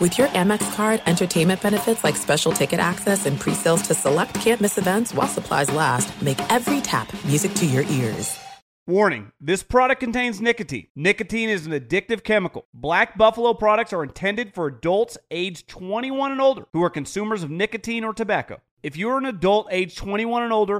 With your Amex card, entertainment benefits like special ticket access and pre-sales to select campus events while supplies last, make every tap music to your ears. Warning this product contains nicotine. Nicotine is an addictive chemical. Black Buffalo products are intended for adults age 21 and older who are consumers of nicotine or tobacco. If you're an adult age 21 and older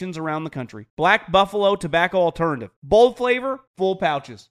around the country. Black Buffalo Tobacco Alternative. Bold flavor, full pouches.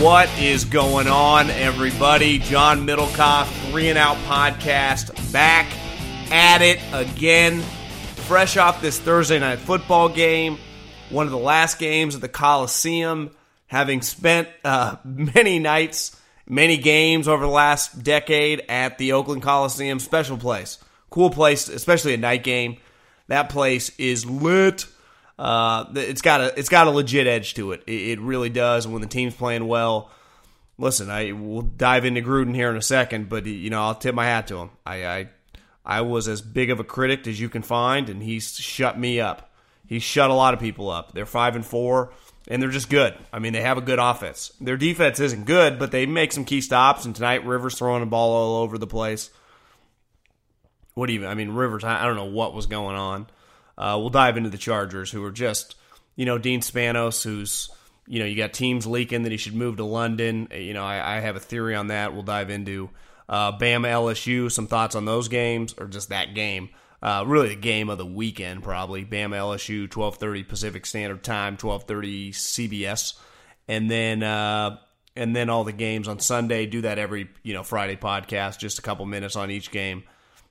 What is going on, everybody? John Middlekauff, Three and Out Podcast, back at it again. Fresh off this Thursday night football game, one of the last games at the Coliseum, having spent uh, many nights, many games over the last decade at the Oakland Coliseum. Special place, cool place, especially a night game. That place is lit. Uh, it's got a it's got a legit edge to it. It, it really does. When the team's playing well, listen, I will dive into Gruden here in a second, but you know I'll tip my hat to him. I, I I was as big of a critic as you can find, and he's shut me up. He's shut a lot of people up. They're five and four, and they're just good. I mean, they have a good offense. Their defense isn't good, but they make some key stops. And tonight, Rivers throwing the ball all over the place. What do you? I mean, Rivers. I don't know what was going on. Uh, we'll dive into the Chargers, who are just, you know, Dean Spanos, who's, you know, you got teams leaking that he should move to London. You know, I, I have a theory on that. We'll dive into uh, Bama LSU, some thoughts on those games or just that game. Uh, really, the game of the weekend, probably Bama LSU, twelve thirty Pacific Standard Time, twelve thirty CBS, and then uh, and then all the games on Sunday. Do that every you know Friday podcast, just a couple minutes on each game.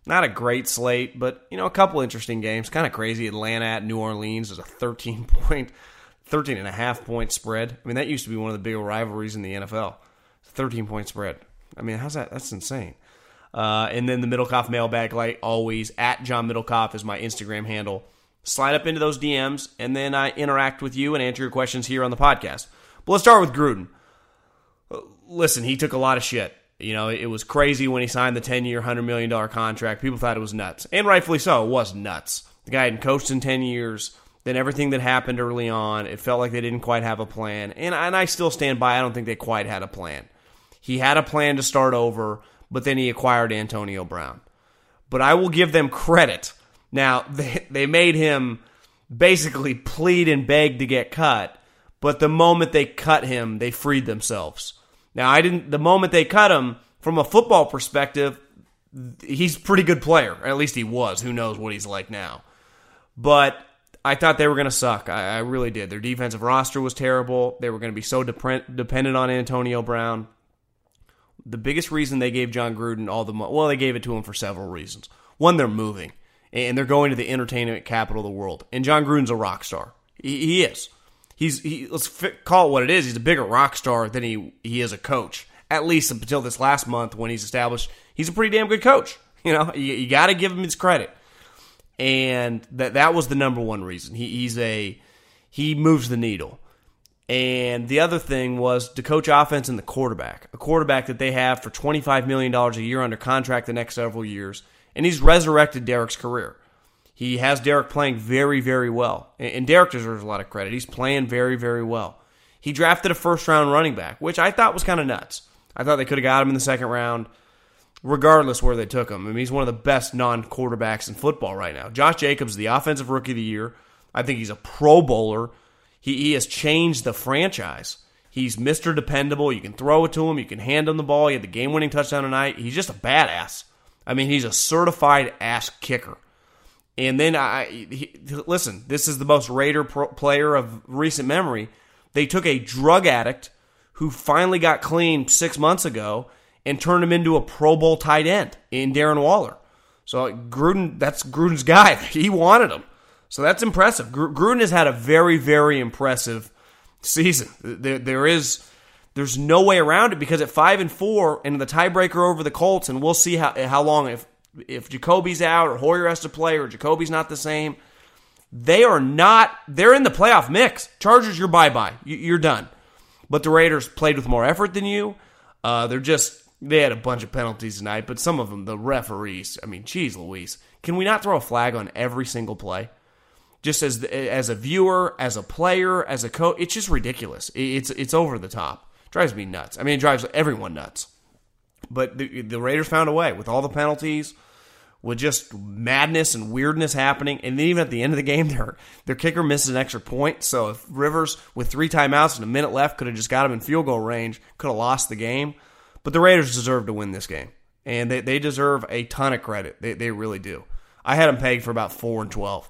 Not a great slate, but you know, a couple interesting games. Kind of crazy. Atlanta at New Orleans is a 13 point, 13 and a half point spread. I mean, that used to be one of the bigger rivalries in the NFL. 13 point spread. I mean, how's that? That's insane. Uh, and then the Middlekauff mailbag, like always, at John Middlekauff is my Instagram handle. Slide up into those DMs, and then I interact with you and answer your questions here on the podcast. But let's start with Gruden. Listen, he took a lot of shit. You know, it was crazy when he signed the 10 year, $100 million contract. People thought it was nuts. And rightfully so, it was nuts. The guy hadn't coached in 10 years. Then everything that happened early on, it felt like they didn't quite have a plan. And, and I still stand by, I don't think they quite had a plan. He had a plan to start over, but then he acquired Antonio Brown. But I will give them credit. Now, they, they made him basically plead and beg to get cut, but the moment they cut him, they freed themselves. Now, I didn't. The moment they cut him, from a football perspective, he's pretty good player. At least he was. Who knows what he's like now? But I thought they were going to suck. I, I, really did. Their defensive roster was terrible. They were going to be so depend- dependent on Antonio Brown. The biggest reason they gave Jon Gruden all the money, well, they gave it to him for several reasons. One, they're moving, and they're going to the entertainment capital of the world. And Jon Gruden's a rock star. He, he is he's he let's call it what it is. He's a bigger rock star than he he is a coach. at least until this last month when he's established he's a pretty damn good coach. You know, you, you got to give him his credit, and that that was the number one reason. He, he's a he moves the needle. And the other thing was to coach offense and the quarterback, a quarterback that they have for $25 million a year under contract the next several years. And he's resurrected Derek's career. He has Derek playing very, very well. And Derek deserves a lot of credit. He's playing very, very well. He drafted a first round running back, which I thought was kind of nuts. I thought they could have got him in the second round regardless where they took him. I mean, he's one of the best non quarterbacks in football right now. Josh Jacobs, the offensive rookie of the year. I think he's a pro bowler. He, he has changed the franchise. He's Mr. Dependable. You can throw it to him. You can hand him the ball. He had the game winning touchdown tonight. He's just a badass. I mean, he's a certified ass kicker. And then I he, listen. This is the most Raider pro, player of recent memory. They took a drug addict who finally got clean six months ago and turned him into a Pro Bowl tight end in Darren Waller. So Gruden, that's Gruden's guy. He wanted him. So that's impressive. Gruden has had a very, very impressive season. There, there is, there's no way around it because at five and four and the tiebreaker over the Colts, and we'll see how how long if if Jacoby's out or Hoyer has to play or Jacoby's not the same. They are not. They're in the playoff mix. Chargers, you're bye bye. You're done. But the Raiders played with more effort than you. Uh, they're just they had a bunch of penalties tonight, but some of them, the referees, I mean, geez Louise. Can we not throw a flag on every single play? Just as as a viewer, as a player, as a coach, it's just ridiculous. It's it's over the top. It drives me nuts. I mean, it drives everyone nuts. But the, the Raiders found a way with all the penalties, with just madness and weirdness happening. And then even at the end of the game, their their kicker misses an extra point. So if Rivers, with three timeouts and a minute left, could have just got him in field goal range, could have lost the game. But the Raiders deserve to win this game, and they, they deserve a ton of credit. They, they really do. I had them pegged for about four and twelve,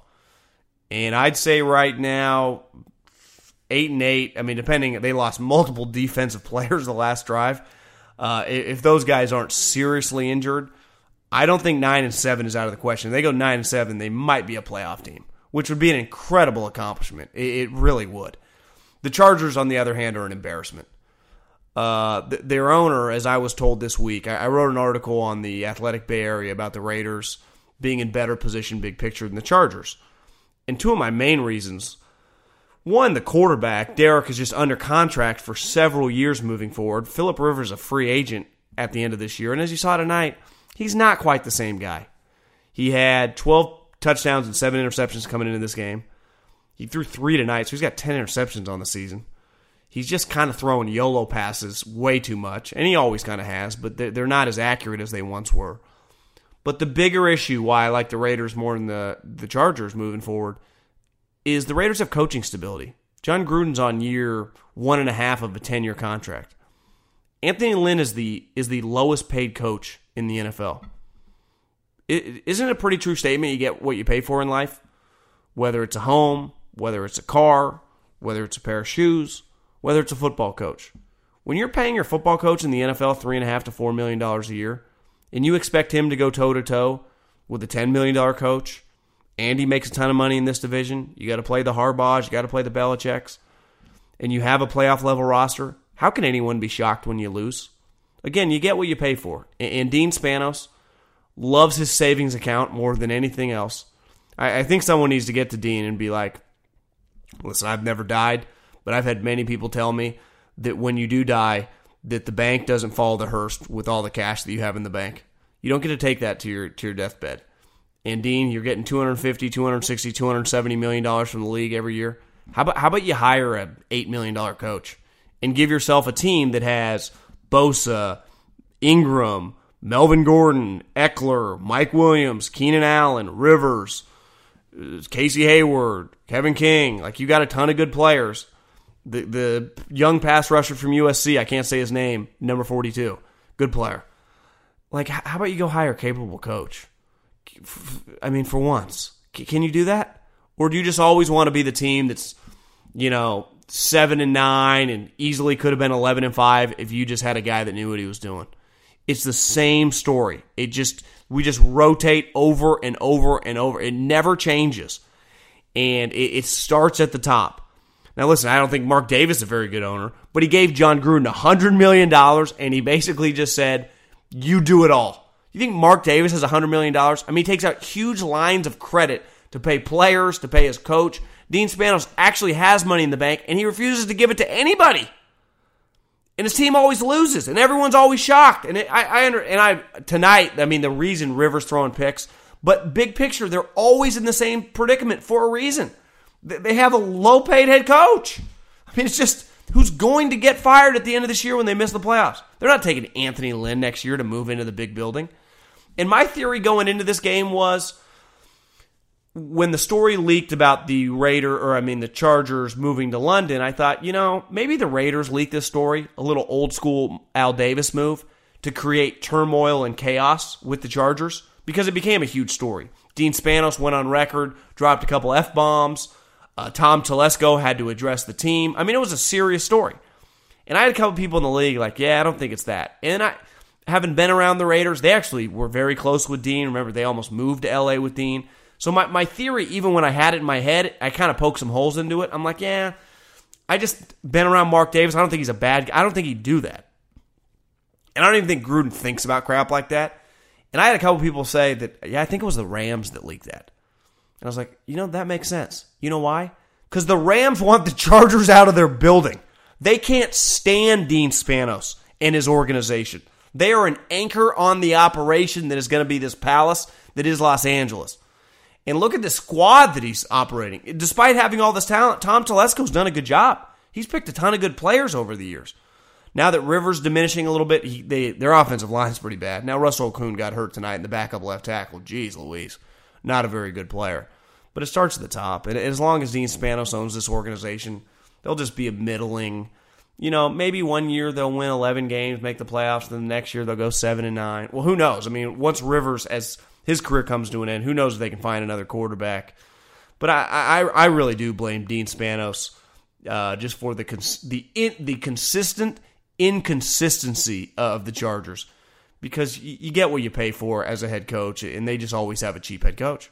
and I'd say right now eight and eight. I mean, depending, they lost multiple defensive players the last drive. Uh, if those guys aren't seriously injured, I don't think nine and seven is out of the question. If they go nine and seven, they might be a playoff team, which would be an incredible accomplishment. It, really would. The Chargers, on the other hand, are an embarrassment. Uh, th- their owner, as I was told this week, I-, I wrote an article on the Athletic Bay Area about the Raiders being in better position, big picture, than the Chargers. And two of my main reasons one, the quarterback, Derek, is just under contract for several years moving forward. Philip Rivers is a free agent at the end of this year. And as you saw tonight, he's not quite the same guy. He had 12 touchdowns and seven interceptions coming into this game. He threw three tonight, so he's got 10 interceptions on the season he's just kind of throwing YOLO passes way too much, and he always kind of has, but they're not as accurate as they once were. But the bigger issue why I like the Raiders more than the, the Chargers moving forward is the Raiders have coaching stability. Jon Gruden's on year one and a half of a 10 year contract. Anthony Lynn is the is the lowest paid coach in the NFL. is isn't it a pretty true statement? You get what you pay for in life, whether it's a home, whether it's a car, whether it's a pair of shoes, whether it's a football coach. When you're paying your football coach in the NFL three and a half to four million dollars a year, and you expect him to go toe to toe with a ten million dollar coach, and he makes a ton of money in this division, you got to play the Harbaughs, you got to play the Belichick's, and you have a playoff level roster. How can anyone be shocked when you lose? Again, you get what you pay for. And Dean Spanos loves his savings account more than anything else. I think someone needs to get to Dean and be like, listen, I've never died. But I've had many people tell me that when you do die, that the bank doesn't follow the hearse with all the cash that you have in the bank. You don't get to take that to your to your deathbed. And Dean, you're getting 250, 260, 270 million dollars from the league every year. How about how about you hire a 8 million dollar coach and give yourself a team that has Bosa, Ingram, Melvin Gordon, Ekeler, Mike Williams, Keenan Allen, Rivers, uh, Casey Hayward, Kevin King. Like you got a ton of good players the the young pass rusher from USC. I can't say his name. Number forty two, good player. Like, how about you go hire a capable coach? I mean, for once, can you do that, or do you just always want to be the team that's, you know, seven and nine and easily could have been eleven and five if you just had a guy that knew what he was doing? It's the same story. It just we just rotate over and over and over. It never changes, and it, it starts at the top Now, listen, I don't think Mark Davis is a very good owner, but he gave Jon Gruden $100 million and he basically just said, You do it all. You think Mark Davis has $100 million? I mean, he takes out huge lines of credit to pay players, to pay his coach. Dean Spanos actually has money in the bank and he refuses to give it to anybody. And his team always loses, and everyone's always shocked. And it, I, I under, and I tonight, I mean, the reason Rivers throwing picks, but big picture, they're always in the same predicament for a reason. They have a low paid head coach. I mean, it's just who's going to get fired at the end of this year when they miss the playoffs. They're not taking Anthony Lynn next year to move into the big building. And my theory going into this game was when the story leaked about the Raider, or I mean the Chargers moving to London, I thought, you know, maybe the Raiders leaked this story, a little old school Al Davis move to create turmoil and chaos with the Chargers because it became a huge story. Dean Spanos went on record, dropped a couple F bombs. Uh, Tom Telesco had to address the team. I mean, it was a serious story. And I had a couple people in the league like, yeah, I don't think it's that. And I, having been around the Raiders, they actually were very close with Dean. Remember, they almost moved to LA with Dean. So my, my theory, even when I had it in my head, I kind of poked some holes into it. I'm like, yeah, I just been around Mark Davis. I don't think he's a bad guy. I don't think he'd do that. And I don't even think Gruden thinks about crap like that. And I had a couple people say that, yeah, I think it was the Rams that leaked that. And I was like, you know, that makes sense. You know why? Because the Rams want the Chargers out of their building. They can't stand Dean Spanos and his organization. They are an anchor on the operation that is going to be this palace that is Los Angeles. And look at the squad that he's operating. Despite having all this talent, Tom Telesco's done a good job. He's picked a ton of good players over the years. Now that Rivers diminishing a little bit, he, they, their offensive line's pretty bad. Now Russell Okung got hurt tonight in the backup left tackle. Jeez Louise. Not a very good player. But it starts at the top. And as long as Dean Spanos owns this organization, they'll just be a middling. You know, maybe one year they'll win 11 games, make the playoffs, then the next year they'll go 7 and 9. Well, who knows? I mean, once Rivers, as his career comes to an end. Who knows if they can find another quarterback? But I, I, I really do blame Dean Spanos uh, just for the cons- the in, the consistent inconsistency of the Chargers because you, you get what you pay for as a head coach, and they just always have a cheap head coach.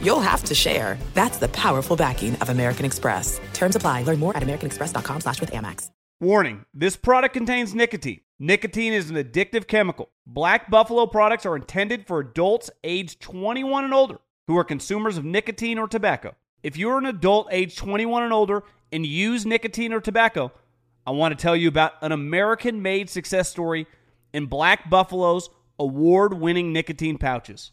you'll have to share. That's the powerful backing of American Express. Terms apply. Learn more at americanexpress.com slash with Amex. Warning, this product contains nicotine. Nicotine is an addictive chemical. Black Buffalo products are intended for adults age 21 and older who are consumers of nicotine or tobacco. If you're an adult age 21 and older and use nicotine or tobacco, I want to tell you about an American made success story in Black Buffalo's award winning nicotine pouches.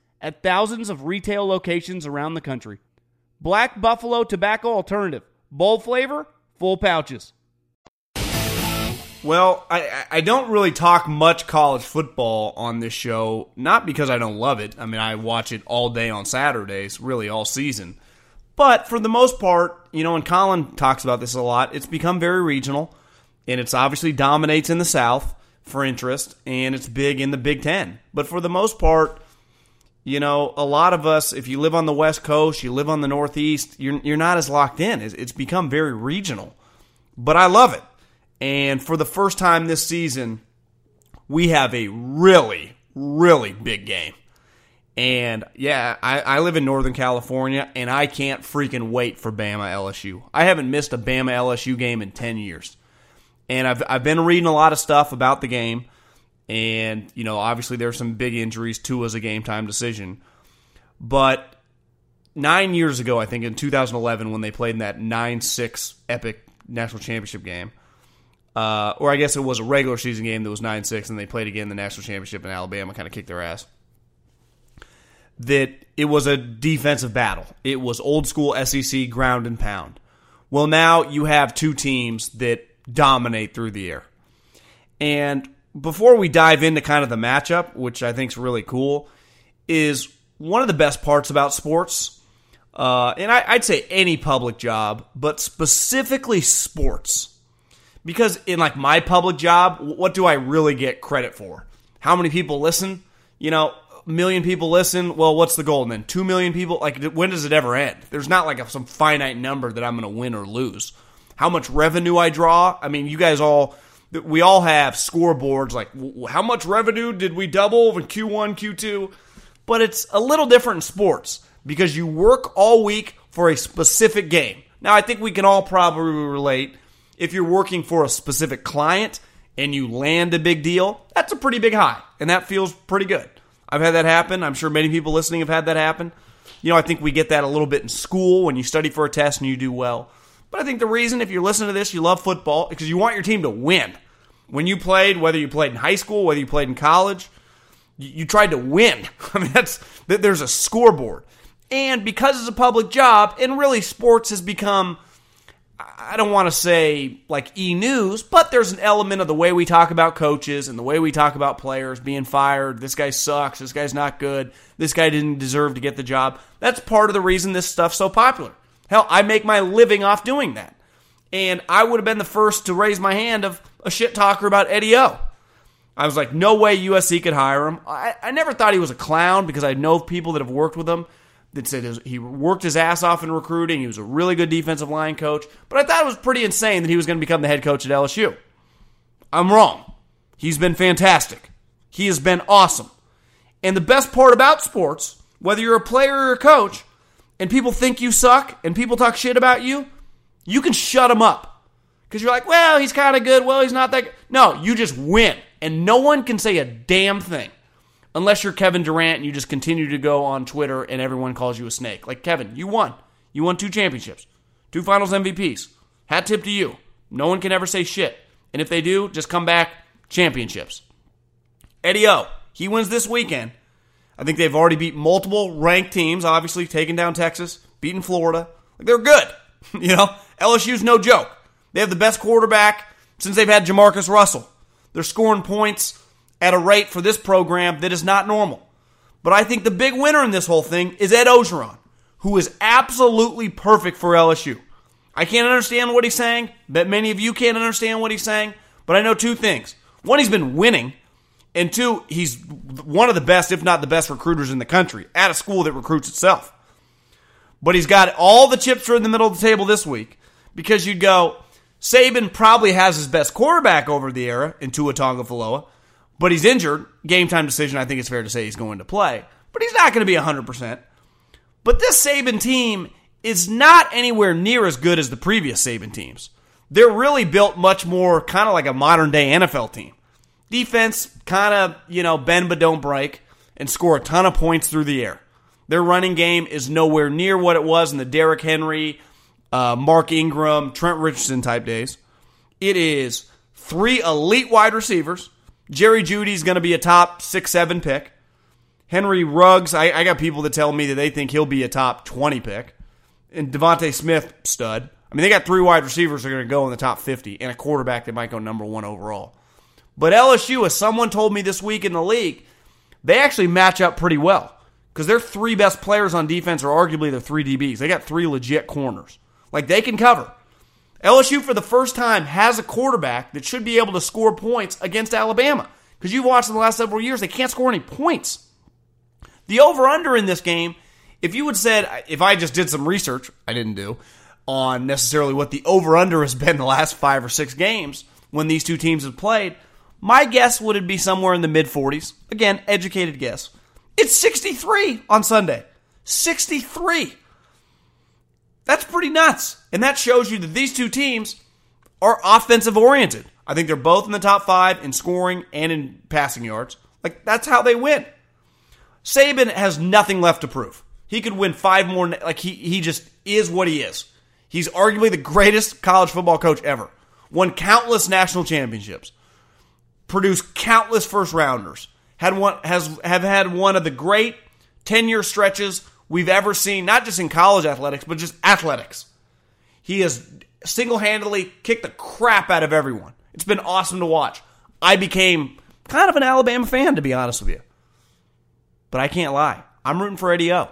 at thousands of retail locations around the country. Black Buffalo Tobacco Alternative. Bold flavor, full pouches. Well, I, I don't really talk much college football on this show, not because I don't love it. I mean, I watch it all day on Saturdays, really all season. But for the most part, you know, and Colin talks about this a lot, it's become very regional, and it's obviously dominates in the South for interest, and it's big in the Big Ten. But for the most part, you know, a lot of us, if you live on the West Coast, you live on the Northeast, you're, you're not as locked in. It's, it's become very regional. But I love it. And for the first time this season, we have a really, really big game. And yeah, I, I, live in Northern California, and I can't freaking wait for Bama LSU. I haven't missed a Bama LSU game in 10 years. And I've, I've been reading a lot of stuff about the game. And, you know, obviously there's some big injuries. too as a game time decision. But nine years ago, I think in 2011, when they played in that 9 6 epic national championship game, uh, or I guess it was a regular season game that was 9 6, and they played again in the national championship, and Alabama kind of kicked their ass. That it was a defensive battle. It was old school SEC ground and pound. Well, now you have two teams that dominate through the air. And before we dive into kind of the matchup, which I think is really cool, is one of the best parts about sports. Uh, and I, I'd say any public job, but specifically sports because in like my public job, what do I really get credit for? How many people listen? You know, million people listen. Well, what's the goal? And then two million people. Like, when does it ever end? There's not like a, some finite number that I'm going to win or lose. How much revenue I draw? I mean, you guys all, we all have scoreboards. Like, how much revenue did we double in Q1, Q2? But it's a little different in sports because you work all week for a specific game. Now, I think we can all probably relate if you're working for a specific client and you land a big deal, that's a pretty big high. And that feels pretty good. I've had that happen. I'm sure many people listening have had that happen. You know, I think we get that a little bit in school when you study for a test and you do well. But I think the reason, if you're listening to this, you love football because you want your team to win. When you played, whether you played in high school, whether you played in college, you, you tried to win. I mean, that's that there's a scoreboard. And because it's a public job, and really sports has become I don't want to say like e news, but there's an element of the way we talk about coaches and the way we talk about players being fired. This guy sucks. This guy's not good. This guy didn't deserve to get the job. That's part of the reason this stuff's so popular. Hell, I make my living off doing that. And I would have been the first to raise my hand of a shit talker about Eddie O. I was like, no way USC could hire him. I, I never thought he was a clown because I know people that have worked with him that said he worked his ass off in recruiting. He was a really good defensive line coach, but I thought it was pretty insane that he was going to become the head coach at LSU. I'm wrong. He's been fantastic. He has been awesome. And the best part about sports, whether you're a player or a coach, and people think you suck and people talk shit about you, you can shut them up. Because you're like, well, he's kind of good. Well, he's not that good. No, you just win. And no one can say a damn thing unless you're Kevin Durant and you just continue to go on Twitter and everyone calls you a snake. Like, Kevin, you won. You won two championships, two finals MVPs. Hat tip to you. No one can ever say shit. And if they do, just come back championships. Eddie O, he wins this weekend. I think they've already beat multiple ranked teams, obviously, taking down Texas, beating Florida. Like, they're good. you know, LSU's no joke. They have the best quarterback since they've had JaMarcus Russell. They're scoring points at a rate for this program that is not normal. But I think the big winner in this whole thing is Ed Orgeron, who is absolutely perfect for LSU. I can't understand what he's saying, but many of you can't understand what he's saying, but I know two things. One, he's been winning, And two, he's one of the best, if not the best recruiters in the country at a school that recruits itself. But he's got all the chips are in the middle of the table this week because you'd go, Saban probably has his best quarterback over the era in Tua Tagovailoa, but he's injured. Game time decision, I think it's fair to say he's going to play, but he's not going to be 100%. But this Saban team is not anywhere near as good as the previous Saban teams. They're really built much more kind of like a modern day NFL team. Defense kind of, you know, bend but don't break and score a ton of points through the air. Their running game is nowhere near what it was in the Derrick Henry, uh, Mark Ingram, Trent Richardson type days. It is three elite wide receivers. Jerry Jeudy's going to be a top six, seven pick. Henry Ruggs, I, I, got people that tell me that they think he'll be a top 20 pick. And DeVonta Smith, stud. I mean, they got three wide receivers that are going to go in the top 50 and a quarterback that might go number one overall. But LSU, as someone told me this week in the league, they actually match up pretty well because their three best players on defense are arguably their three DBs. They got three legit corners. Like they can cover. LSU, for the first time, has a quarterback that should be able to score points against Alabama. Because you've watched in the last several years, they can't score any points. The over under in this game, if you had said, if I just did some research, I didn't do, on necessarily what the over under has been the last five or six games when these two teams have played, my guess would be somewhere in the mid 40s. Again, educated guess. It's 63 on Sunday. 63. That's pretty nuts. And that shows you that these two teams are offensive oriented. I think they're both in the top five in scoring and in passing yards. Like, that's how they win. Saban has nothing left to prove. He could win five more. Like, he, he just is what he is. He's arguably the greatest college football coach ever. Won countless national championships, produced countless first rounders, had one has have had one of the great 10 year stretches we've ever seen, not just in college athletics, but just athletics. He has single handedly kicked the crap out of everyone. It's been awesome to watch. I became kind of an Alabama fan, to be honest with you. But I can't lie. I'm rooting for Eddie O.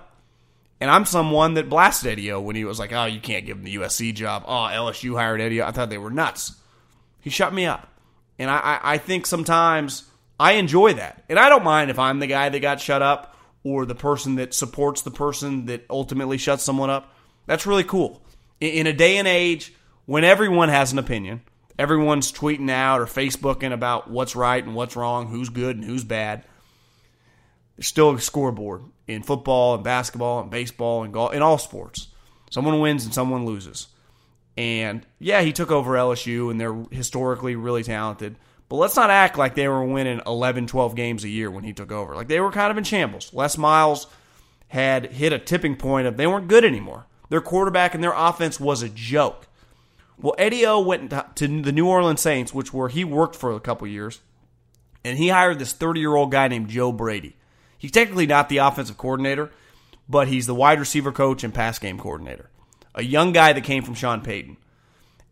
And I'm someone that blasted Eddie O when he was like, oh, you can't give him the USC job. Oh, LSU hired Eddie O. I thought they were nuts. He shut me up. And I, I, think sometimes I enjoy that. And I don't mind if I'm the guy that got shut up or the person that supports the person that ultimately shuts someone up. That's really cool. In a day and age when everyone has an opinion, everyone's tweeting out or Facebooking about what's right and what's wrong, who's good and who's bad. There's still a scoreboard in football and basketball and baseball and golf in all sports. Someone wins and someone loses. And yeah, he took over LSU and they're historically really talented. But let's not act like they were winning 11, 12 games a year when he took over. Like they were kind of in shambles. Les Miles had hit a tipping point of they weren't good anymore. Their quarterback and their offense was a joke. Well, Eddie O went to the New Orleans Saints, which where he worked for a couple years, and he hired this 30 year old guy named Joe Brady. He's technically not the offensive coordinator, but he's the wide receiver coach and pass game coordinator. A young guy that came from Sean Payton.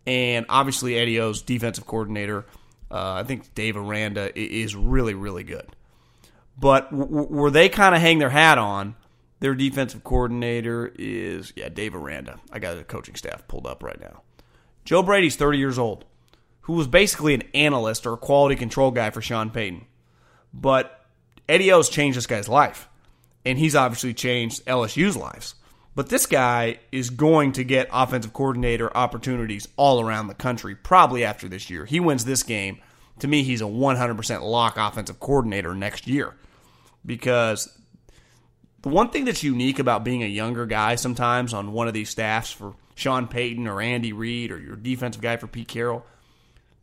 And obviously, Eddie O's defensive coordinator uh, I think Dave Aranda is really, really good. But w- where they kind of hang their hat on, their defensive coordinator is, yeah, Dave Aranda. I got the coaching staff pulled up right now. Joe Brady's 30 years old, who was basically an analyst or a quality control guy for Sean Payton. But Eddie O's changed this guy's life. And he's obviously changed LSU's lives. But this guy is going to get offensive coordinator opportunities all around the country, probably after this year. He wins this game. To me, he's a 100% lock offensive coordinator next year. Because the one thing that's unique about being a younger guy sometimes on one of these staffs for Sean Payton or Andy Reid or your defensive guy for Pete Carroll,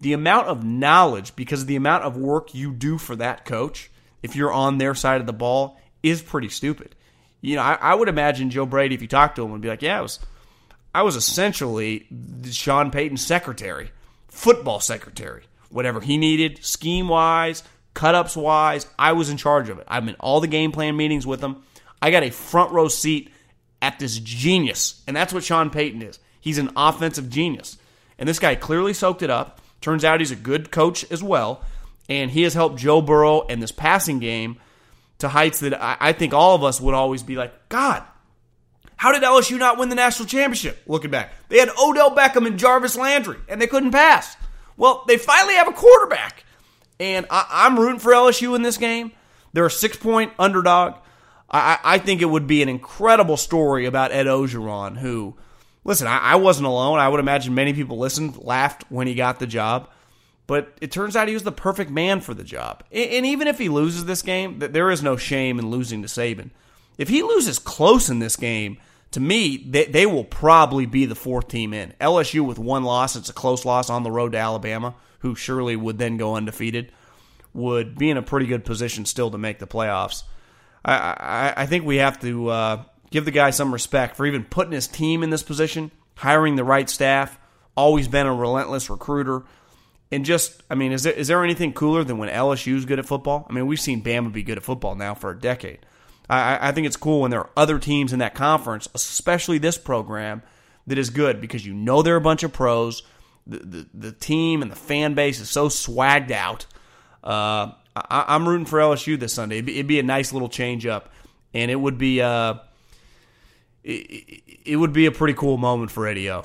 the amount of knowledge, because of the amount of work you do for that coach, if you're on their side of the ball, is pretty stupid you know, I, I, would imagine Joe Brady, if you talk to him, would be like, yeah, I was, I was essentially Sean Payton's secretary, football secretary. Whatever he needed, scheme wise, cut ups wise, I was in charge of it. I'm in all the game plan meetings with him. I got a front row seat at this genius. And that's what Sean Payton is. He's an offensive genius. And this guy clearly soaked it up. Turns out he's a good coach as well. And he has helped Joe Burrow and this passing game to heights that I, I think all of us would always be like, God, how did LSU not win the national championship? Looking back, they had Odell Beckham and Jarvis Landry, and they couldn't pass. Well, they finally have a quarterback And I, am rooting for LSU in this game. They're a six point underdog. I, I think it would be an incredible story about Ed Orgeron, who, listen, I, I wasn't alone. I would imagine many people listened, laughed when he got the job. But it turns out he was the perfect man for the job. And even if he loses this game, there is no shame in losing to Saban. If he loses close in this game, to me, they, they will probably be the fourth team in. LSU with one loss, it's a close loss on the road to Alabama, who surely would then go undefeated, would be in a pretty good position still to make the playoffs. I, I, I think we have to uh, give the guy some respect for even putting his team in this position, hiring the right staff, always been a relentless recruiter and just, I mean, is there, is there anything cooler than when LSU is good at football? I mean, we've seen Bama be good at football now for a decade. I, I think it's cool when there are other teams in that conference, especially this program, that is good because you know they're a bunch of pros. The, the, the team and the fan base is so swagged out. Uh, I, am rooting for LSU this Sunday. It'd be, it'd be, a nice little change up, and it would be uh, it, it would be a pretty cool moment for Eddie O.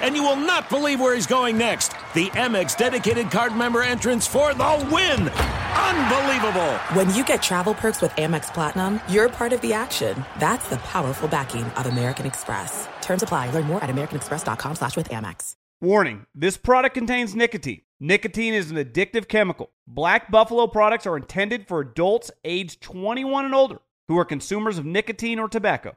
And you will not believe where he's going next. The Amex dedicated card member entrance for the win! Unbelievable! When you get travel perks with Amex Platinum, you're part of the action. That's the powerful backing of American Express. Terms apply. Learn more at americanexpress.com slash with Amex. Warning, this product contains nicotine. Nicotine is an addictive chemical. Black Buffalo products are intended for adults aged 21 and older who are consumers of nicotine or tobacco.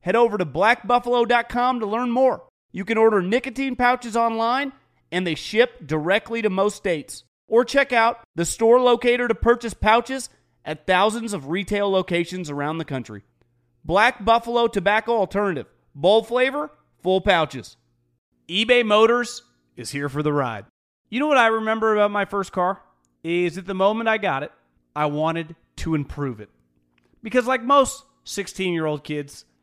head over to blackbuffalo.com to learn more. You can order nicotine pouches online, and they ship directly to most states. Or check out the store locator to purchase pouches at thousands of retail locations around the country. Black Buffalo Tobacco Alternative. Bold flavor, full pouches. eBay Motors is here for the ride. You know what I remember about my first car? Is at the moment I got it, I wanted to improve it. Because, like most 16 year old kids,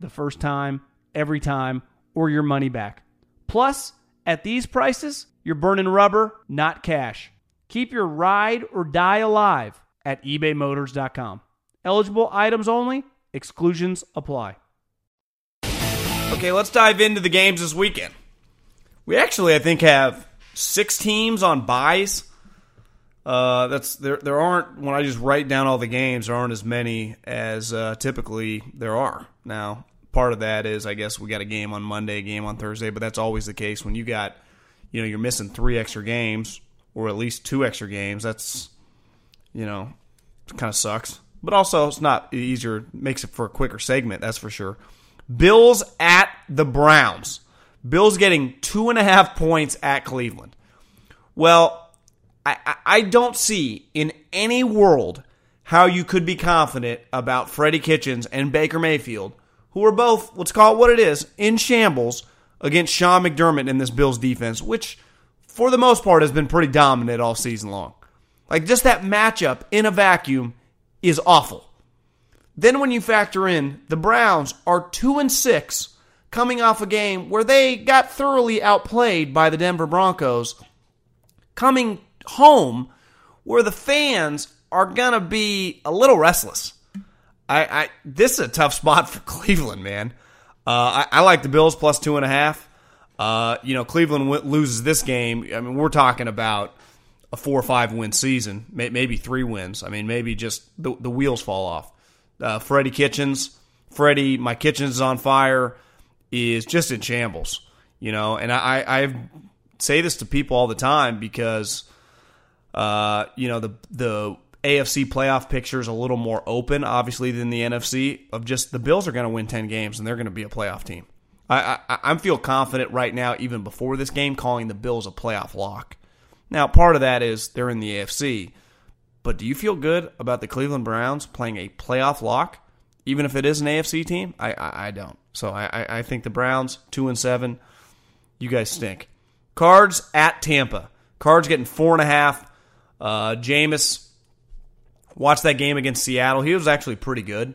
the first time, every time, or your money back. Plus, at these prices, you're burning rubber, not cash. Keep your ride or die alive at ebaymotors.com. Eligible items only, exclusions apply. Okay, let's dive into the games this weekend. We actually, I think, have six teams on buys. Uh, that's there. There aren't when I just write down all the games. There aren't as many as uh, typically there are. Now, part of that is I guess we got a game on Monday, a game on Thursday, but that's always the case when you got, you know, you're missing three extra games or at least two extra games. That's, you know, kind of sucks. But also, it's not easier. Makes it for a quicker segment. That's for sure. Bills at the Browns. Bills getting two and a half points at Cleveland. Well, I, I don't see in any world how you could be confident about Freddie Kitchens and Baker Mayfield, who are both, let's call it what it is, in shambles against Sean McDermott in this Bills defense, which for the most part has been pretty dominant all season long. Like just that matchup in a vacuum is awful. Then when you factor in the Browns are 2 and 6 coming off a game where they got thoroughly outplayed by the Denver Broncos, coming home where the fans are going to be a little restless. I, I this is a tough spot for Cleveland, man. Uh, I, I, like the Bills plus two and a half. Uh, you know, Cleveland w- loses this game. I mean, we're talking about a four or five win season, may- maybe three wins. I mean, maybe just the, the wheels fall off uh, Freddie Kitchens. Freddie, my Kitchens is on fire, is just in shambles. You know, and I, I say this to people all the time because, uh, you know, the the AFC playoff picture is a little more open, obviously, than the NFC. Of just the Bills are going to win ten games and they're going to be a playoff team. I, I I feel confident right now, even before this game, calling the Bills a playoff lock. Now, part of that is they're in the AFC, but do you feel good about the Cleveland Browns playing a playoff lock, even if it is an AFC team? I I, I don't. So I, I think the Browns two and seven. You guys stink. Cards at Tampa. Cards getting four and a half. Uh, Jameis watched that game against Seattle. He was actually pretty good.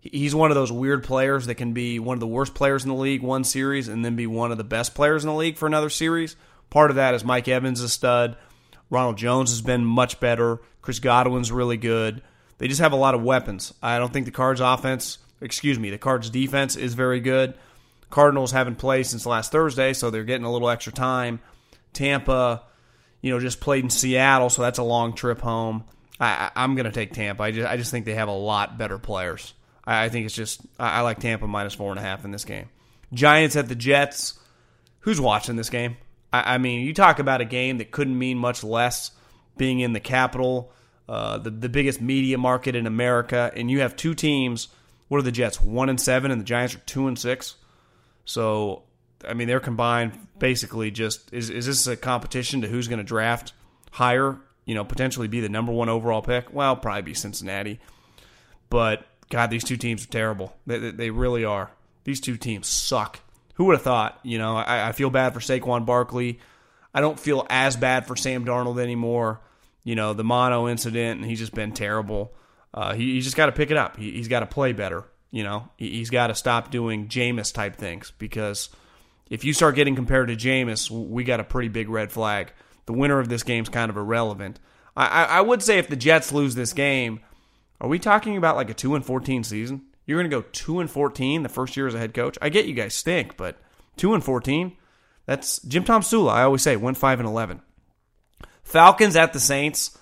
He's one of those weird players that can be one of the worst players in the league one series and then be one of the best players in the league for another series. Part of that is Mike Evans a stud. Ronald Jones has been much better. Chris Godwin's really good. They just have a lot of weapons. I don't think the Cards offense, excuse me, the Cards defense is very good. Cardinals haven't played since last Thursday, so they're getting a little extra time. Tampa, you know, just played in Seattle, so that's a long trip home. I, am going to take Tampa. I just, I just think they have a lot better players. I, I think it's just, I, I like Tampa minus four and a half in this game. Giants at the Jets. Who's watching this game? I, I mean, you talk about a game that couldn't mean much less being in the capital, uh, the the biggest media market in America, and you have two teams. What are the Jets? One and seven, and the Giants are two and six. So, I mean, they're combined basically. Just is is this a competition to who's going to draft higher? You know, potentially be the number one overall pick. Well, probably be Cincinnati, but God, these two teams are terrible. They, they really are. These two teams suck. Who would have thought? You know, I, I feel bad for Saquon Barkley. I don't feel as bad for Sam Darnold anymore. You know, the mono incident, and he's just been terrible. Uh, he, he's just got to pick it up. He, has got to play better. You know, he, has got to stop doing Jameis type things because if you start getting compared to Jameis, we got a pretty big red flag. The winner of this game is kind of irrelevant. I, I, I would say if the Jets lose this game, are we talking about like a two and fourteen season? You're going to go two and fourteen the first year as a head coach. I get you guys stink, but two and fourteen. That's Jim Tomsula. I always say went five and eleven. Falcons at the Saints.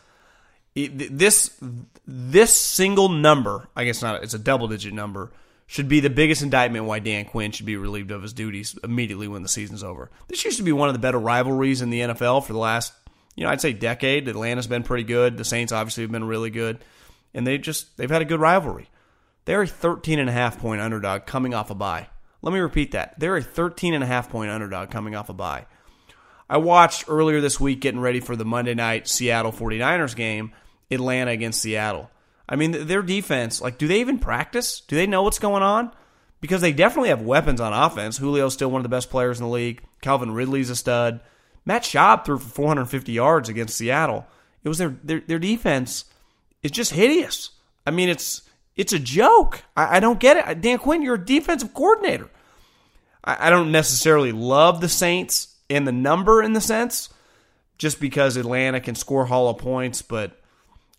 This this single number, I guess not. It's a double digit number. Should be the biggest indictment why Dan Quinn should be relieved of his duties immediately when the season's over. This used to be one of the better rivalries in the NFL for the last, you know, I'd say decade. Atlanta's been pretty good. The Saints obviously have been really good, and they just they've had a good rivalry. They're a 13 and a half point underdog coming off a bye. Let me repeat that. They're a 13 and a half point underdog coming off a bye. I watched earlier this week getting ready for the Monday night Seattle 49ers game, Atlanta against Seattle. I mean, their defense, like, do they even practice? Do they know what's going on? Because they definitely have weapons on offense. Julio's still one of the best players in the league. Calvin Ridley's a stud. Matt Schaub threw for 450 yards against Seattle. It was their their, their defense is just hideous. I mean, it's it's a joke. I, I don't get it. Dan Quinn, you're a defensive coordinator. I, I don't necessarily love the Saints in the number in the sense, just because Atlanta can score hollow points, but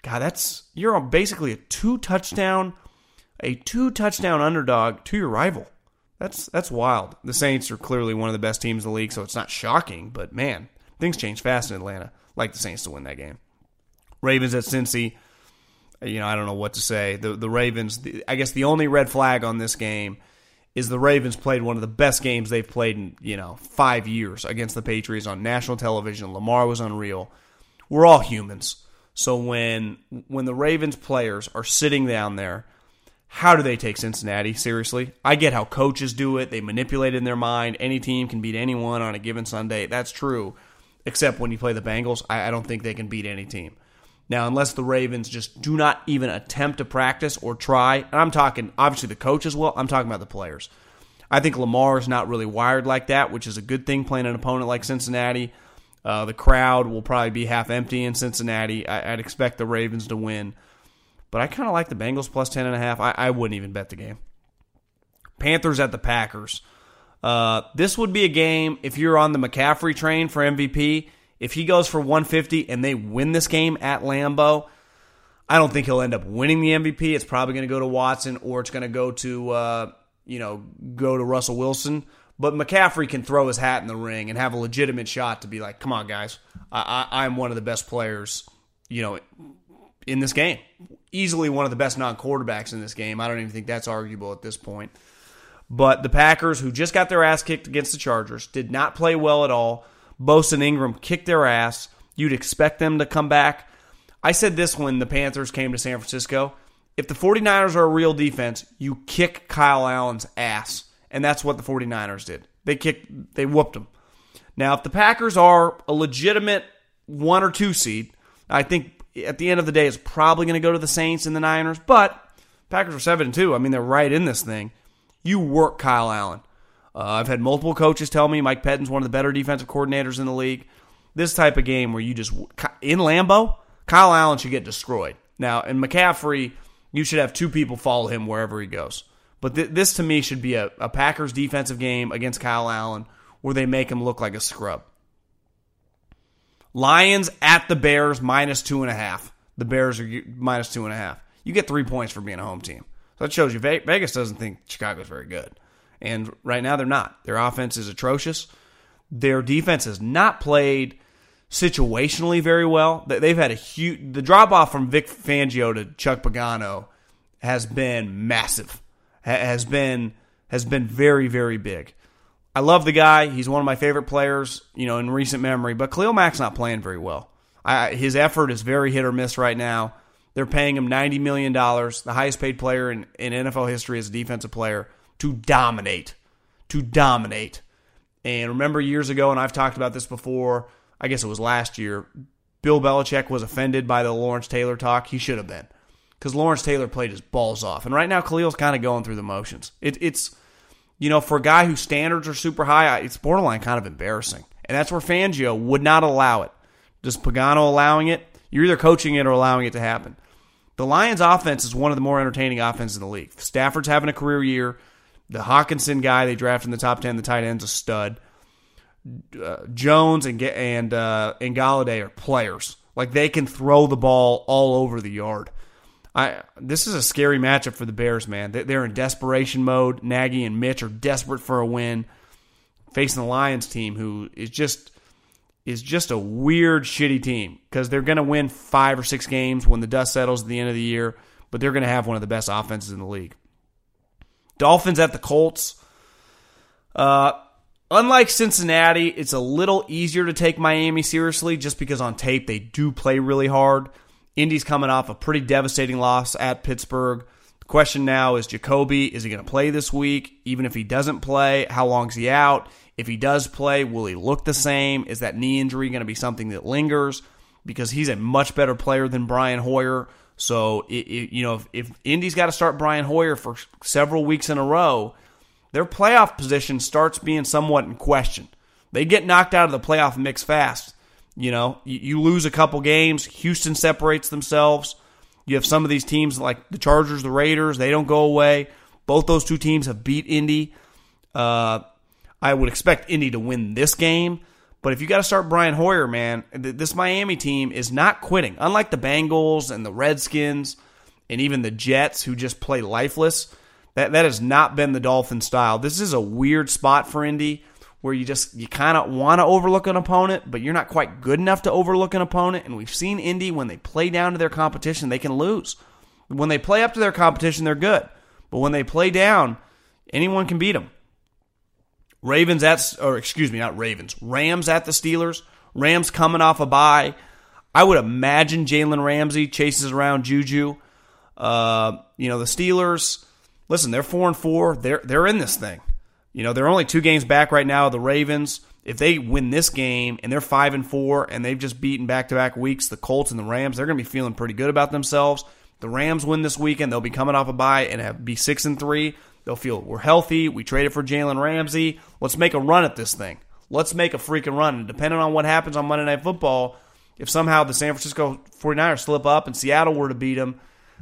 God, that's you're basically a two touchdown, a two touchdown underdog to your rival. That's that's wild. The Saints are clearly one of the best teams in the league, so it's not shocking. But man, things change fast in Atlanta. Like the Saints to win that game. Ravens at Cincy. You know, I don't know what to say. The the Ravens. The, I guess the only red flag on this game is the Ravens played one of the best games they've played in you know five years against the Patriots on national television. Lamar was unreal. We're all humans, so when when the Ravens players are sitting down there how do they take Cincinnati seriously? I get how coaches do it. They manipulate in their mind. Any team can beat anyone on a given Sunday. That's true, except when you play the Bengals. I, I don't think they can beat any team. Now, unless the Ravens just do not even attempt to practice or try, and I'm talking obviously the coaches will, I'm talking about the players. I think Lamar is not really wired like that, which is a good thing playing an opponent like Cincinnati. Uh, the crowd will probably be half empty in Cincinnati. I, would expect the Ravens to win. But I kind of like the Bengals plus 10.5. I, I wouldn't even bet the game. Panthers at the Packers. Uh, this would be a game if you're on the McCaffrey train for MVP. If he goes for 150 and they win this game at Lambeau, I don't think he'll end up winning the MVP. It's probably going to go to Watson or it's going to go to uh, you know go to Russell Wilson. But McCaffrey can throw his hat in the ring and have a legitimate shot to be like, "Come on, guys, I, I'm one of the best players, you know, in this game easily one of the best non quarterbacks in this game. I don't even think that's arguable at this point. But the Packers, who just got their ass kicked against the Chargers, did not play well at all. Bosa and Ingram kicked their ass. You'd expect them to come back. I said this when the Panthers came to San Francisco. If the 49ers are a real defense, you kick Kyle Allen's ass. And that's what the 49ers did. They kicked they whooped them. Now, if the Packers are a legitimate one or two seed, I think at the end of the day, it's probably going to go to the Saints and the Niners. But Packers are seven and two. I mean, they're right in this thing. You work Kyle Allen. Uh, I've had multiple coaches tell me Mike Pettine's one of the better defensive coordinators in the league. This type of game where you just in Lambeau, Kyle Allen should get destroyed. Now, in McCaffrey, you should have two people follow him wherever he goes. But th- this to me should be a, a Packers defensive game against Kyle Allen where they make him look like a scrub. Lions at the Bears minus two and a half. The Bears are minus two and a half. You get three points for being a home team. So that shows you Vegas doesn't think Chicago's very good. And right now they're not. Their offense is atrocious. Their defense has not played situationally very well. They've had a huge the drop off from Vic Fangio to Chuck Pagano has been massive. Has been has been very very big. I love the guy. He's one of my favorite players, you know, in recent memory. But Khalil Mack's not playing very well. I, his effort is very hit or miss right now. They're paying him $90 million, the highest paid player in, in NFL history as a defensive player, to dominate. To dominate. And remember years ago, and I've talked about this before, I guess it was last year, Bill Belichick was offended by the Lawrence Taylor talk. He should have been. Because Lawrence Taylor played his balls off. And right now, Khalil's kind of going through the motions. It, it's you know, for a guy whose standards are super high, it's borderline kind of embarrassing. And that's where Fangio would not allow it. Just Pagano allowing it? You're either coaching it or allowing it to happen. The Lions' offense is one of the more entertaining offenses in the league. Stafford's having a career year. The Hockenson guy they drafted in the top ten, the tight end's a stud. Uh, Jones and and uh, and Golladay are players. Like they can throw the ball all over the yard. I this is a scary matchup for the Bears, man. They're in desperation mode. Nagy and Mitch are desperate for a win, facing the Lions team, who is just is just a weird, shitty team because they're going to win five or six games when the dust settles at the end of the year, but they're going to have one of the best offenses in the league. Dolphins at the Colts. Uh, unlike Cincinnati, it's a little easier to take Miami seriously just because on tape they do play really hard. Indy's coming off a pretty devastating loss at Pittsburgh. The question now is Jacoby, is he going to play this week? Even if he doesn't play, how long is he out? If he does play, will he look the same? Is that knee injury going to be something that lingers? Because he's a much better player than Brian Hoyer. So, it, it, you know, if, if Indy's got to start Brian Hoyer for several weeks in a row, their playoff position starts being somewhat in question. They get knocked out of the playoff mix fast. You know, you, lose a couple games, Houston separates themselves. You have some of these teams like the Chargers, the Raiders, they don't go away. Both those two teams have beat Indy. Uh, I would expect Indy to win this game. But if you got to start Brian Hoyer, man, this Miami team is not quitting. Unlike the Bengals and the Redskins and even the Jets, who just play lifeless, That that has not been the Dolphin style. This is a weird spot for Indy where you just you kind of want to overlook an opponent, but you're not quite good enough to overlook an opponent. And we've seen Indy when they play down to their competition, they can lose. When they play up to their competition, they're good. But when they play down, anyone can beat them. Ravens at, or excuse me, not Ravens. Rams at the Steelers. Rams coming off a bye. I would imagine Jalen Ramsey chases around Juju. Uh, you know the Steelers. Listen, they're four and four. They're they're in this thing. You know they're only two games back right now. The Ravens. If they win this game and they're five and four and they've just beaten back to back weeks the Colts and the Rams, they're going to be feeling pretty good about themselves. The Rams win this weekend, they'll be coming off a bye and have, be six and three. They'll feel we're healthy. We traded for Jalen Ramsey. Let's make a run at this thing. Let's make a freaking run. And depending on what happens on Monday Night Football, if somehow the San Francisco 49ers slip up and Seattle were to beat them,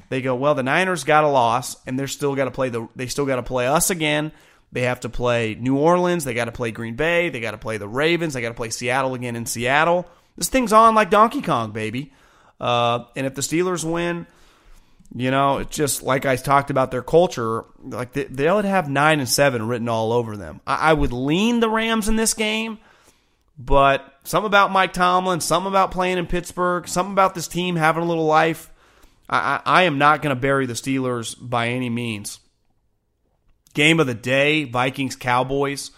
they go, well, the Niners got a loss and they're still got to play the they still got to play us again. They have to play New Orleans, they got to play Green Bay, they got to play the Ravens, they got to play Seattle again in Seattle. This thing's on like Donkey Kong, baby. Uh, and if the Steelers win, you know, it's just like I talked about their culture. Like they, they would have nine and seven written all over them. I, I would lean the Rams in this game, but something about Mike Tomlin, something about playing in Pittsburgh, something about this team having a little life. I, I, I am not going to bury the Steelers by any means. Game of the day: Vikings Cowboys.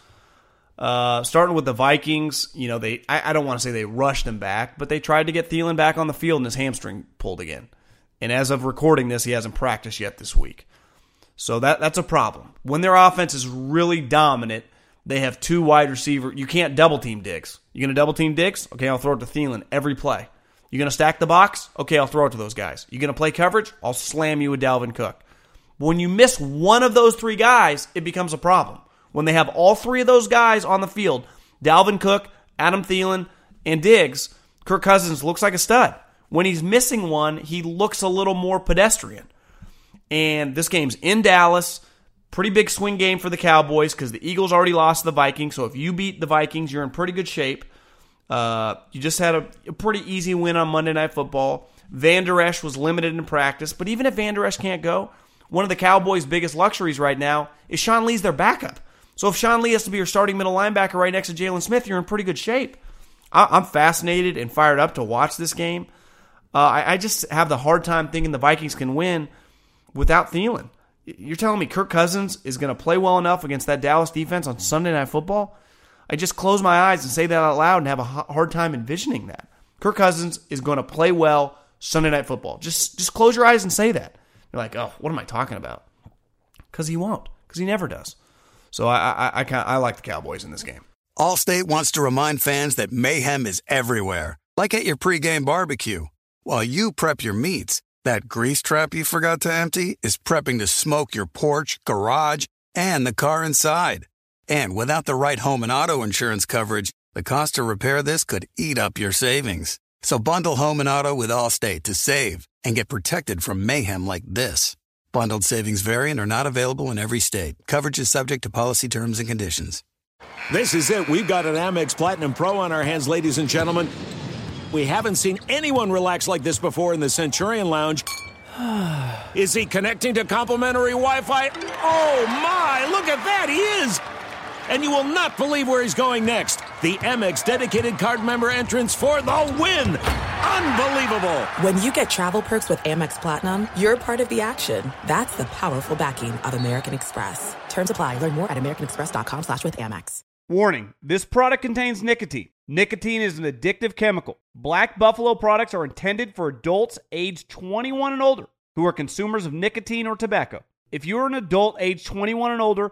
Uh, starting with the Vikings, you know they. I, I don't want to say they rushed him back, but they tried to get Thielen back on the field, and his hamstring pulled again. And as of recording this, he hasn't practiced yet this week. So that that's a problem. When their offense is really dominant, they have two wide receiver. You can't double team Diggs. You're to double team Diggs? Okay, I'll throw it to Thielen every play. You're to stack the box? Okay, I'll throw it to those guys. You're to play coverage? I'll slam you with Dalvin Cook. But when you miss one of those three guys, it becomes a problem. When they have all three of those guys on the field, Dalvin Cook, Adam Thielen, and Diggs, Kirk Cousins looks like a stud. When he's missing one, he looks a little more pedestrian. And this game's in Dallas. Pretty big swing game for the Cowboys because the Eagles already lost to the Vikings. So if you beat the Vikings, you're in pretty good shape. Uh, you just had a, a, pretty easy win on Monday Night Football. Van Der Esch was limited in practice, but even if Van Der Esch can't go, one of the Cowboys' biggest luxuries right now is Sean Lee's their backup. So if Sean Lee has to be your starting middle linebacker right next to Jaylon Smith, you're in pretty good shape. I, am fascinated and fired up to watch this game. Uh, I, I, just have the hard time thinking the Vikings can win without Thielen. You're telling me Kirk Cousins is going to play well enough against that Dallas defense on Sunday Night Football? I just close my eyes and say that out loud and have a hard time envisioning that. Kirk Cousins is going to play well Sunday Night Football. Just just close your eyes and say that. You're like, oh, what am I talking about? Because he won't. Because he never does. So I I, I, I like the Cowboys in this game. Allstate wants to remind fans that mayhem is everywhere, like at your pregame barbecue. While you prep your meats, that grease trap you forgot to empty is prepping to smoke your porch, garage, and the car inside. And without the right home and auto insurance coverage, the cost to repair this could eat up your savings. So bundle home and auto with Allstate to save and get protected from mayhem like this. Bundled savings variant are not available in every state. Coverage is subject to policy terms and conditions. This is it. We've got an Amex Platinum Pro on our hands, ladies and gentlemen. We haven't seen anyone relax like this before in the Centurion Lounge. is he connecting to complimentary Wi Fi? Oh my, look at that, he is! And you will not believe where he's going next. The Amex dedicated card member entrance for the win! Unbelievable! When you get travel perks with Amex Platinum, you're part of the action. That's the powerful backing of American Express. Terms apply. Learn more at americanexpress.com slash with Amex. Warning, this product contains nicotine. Nicotine is an addictive chemical. Black Buffalo products are intended for adults age 21 and older who are consumers of nicotine or tobacco. If you're an adult age 21 and older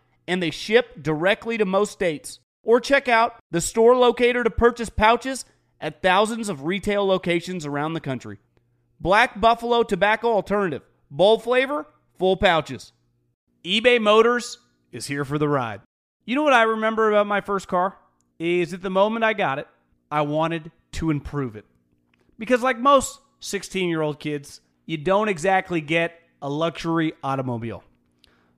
and they ship directly to most states. Or check out the store locator to purchase pouches at thousands of retail locations around the country. Black Buffalo Tobacco Alternative. Bold flavor, full pouches. eBay Motors is here for the ride. You know what I remember about my first car? Is at the moment I got it, I wanted to improve it. Because, like most 16 year old kids, you don't exactly get a luxury automobile.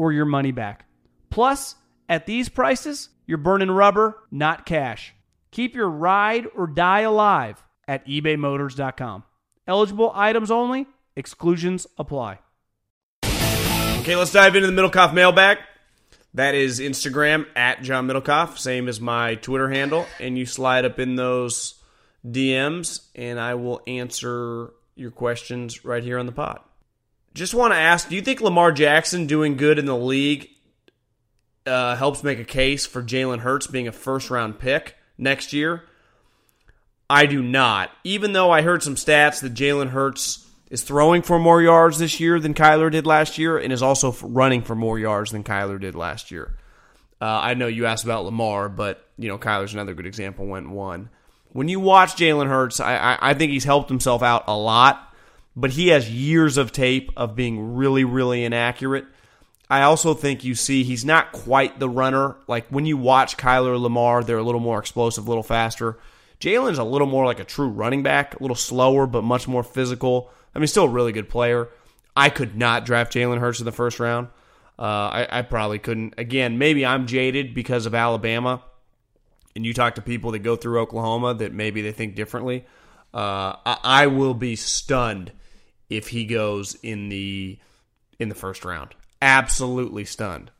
or your money back. Plus, at these prices, you're burning rubber, not cash. Keep your ride or die alive at ebaymotors.com. Eligible items only, exclusions apply. Okay, let's dive into the Middlekauff mailbag. That is Instagram at John Middlekauff, same as my Twitter handle. And you slide up in those DMs, and I will answer your questions right here on the pod. Just want to ask do you think Lamar Jackson doing good in the league uh, helps make a case for Jalen Hurts being a first round pick next year? I do not. Even though I heard some stats that Jalen Hurts is throwing for more yards this year than Kyler did last year and is also running for more yards than Kyler did last year. Uh, I know you asked about Lamar, but you know Kyler's another good example. Went one. When you watch Jalen Hurts, I, I, I think he's helped himself out a lot, but he has years of tape of being really, really inaccurate. I also think you see he's not quite the runner. Like when you watch Kyler Lamar, they're a little more explosive, a little faster. Jalen's a little more like a true running back, a little slower, but much more physical. I mean, still a really good player. I could not draft Jalen Hurts in the first round. Uh, I, I, probably couldn't. Again, maybe I'm jaded because of Alabama, and you talk to people that go through Oklahoma that maybe they think differently. Uh, I, I, will be stunned if he goes in the in the first round. Absolutely stunned.